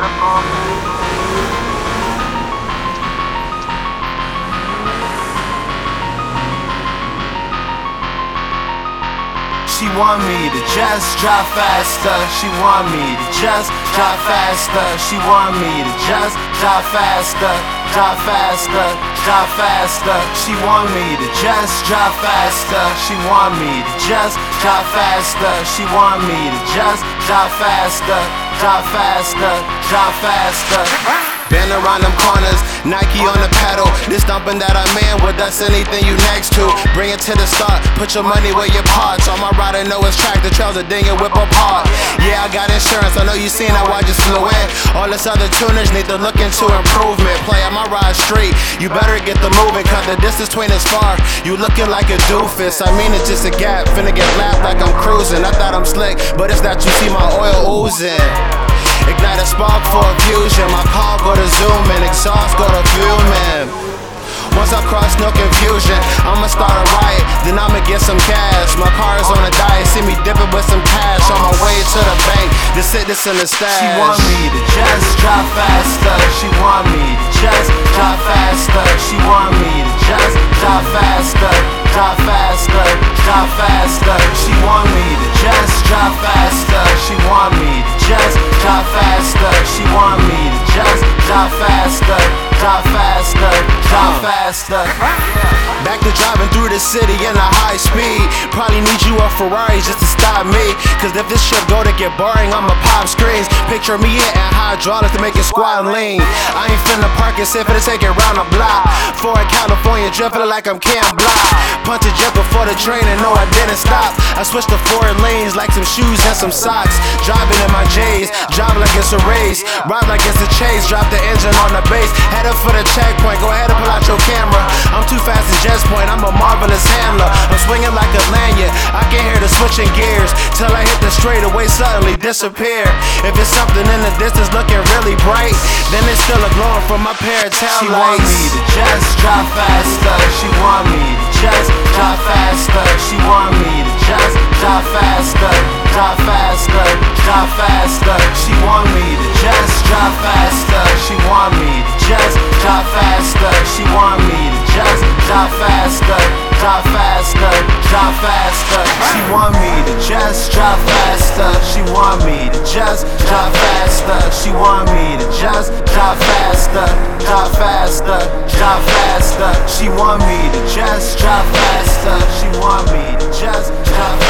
She want me to just drive faster. She want me to just drive faster. She want me to just drive faster. Drive faster, drive faster. She want me to just drive faster. She want me to just drive faster. She want me to just drive faster. Drive faster, drive faster. Been around them corners, Nike on the pedal. This dumping that I'm in, well, that's anything you next to. Bring it to the start, put your money where your parts. All my rider know it's track, the trails are ding and whip apart. Yeah, I got insurance, I know you seen how I just flew in. All this other tuners need to look into improvement. Play on my ride street, you better get the moving, cause the distance between is far. You looking like a doofus, I mean it's just a gap. Finna get lapped like I'm cruising. I thought I'm slick, but it's that you see my oil oozing. Ignite a spark for a fusion. My car go to zooming, exhaust go to fuming. Once I cross no confusion, I'ma start a riot, then I'ma get some cash. My car is on a diet, see me dipping with some cash on my way to the bank. The this in the stash. She want me to just drive faster. She want me to just drive faster. She want me to just drive faster, drive faster, drive faster. She want me to just drive faster. Faster. Back to driving through the city in a high speed. Probably need you a Ferrari just to stop me. Cause if this shit go to get boring, I'ma pop screens. Picture me hitting hydraulics to make it squat lean. I ain't finna park and sit for take it round the block. For a California feeling like I'm Cam Block. Punch a jet before the train and no, I didn't stop. I switched to four lanes like some shoes and some socks. Driving in my J's, driving like it's a race. Ride like it's a chase, drop the engine on the base. Headed for the checkpoint, go ahead and pull out your camera. I'm too fast in Jets Point, I'm a marvelous handler. I'm swinging like a lanyard, I can hear the switching gears. Till I hit the straightaway, suddenly disappear. If it's something in the distance looking really bright, then it's still a glowing from my pair of tail She want me to just drive just drive faster. She want me to just drive faster. She want me to just drive faster, drive faster, drive faster. She want me to just drive faster. She want me to just drive faster.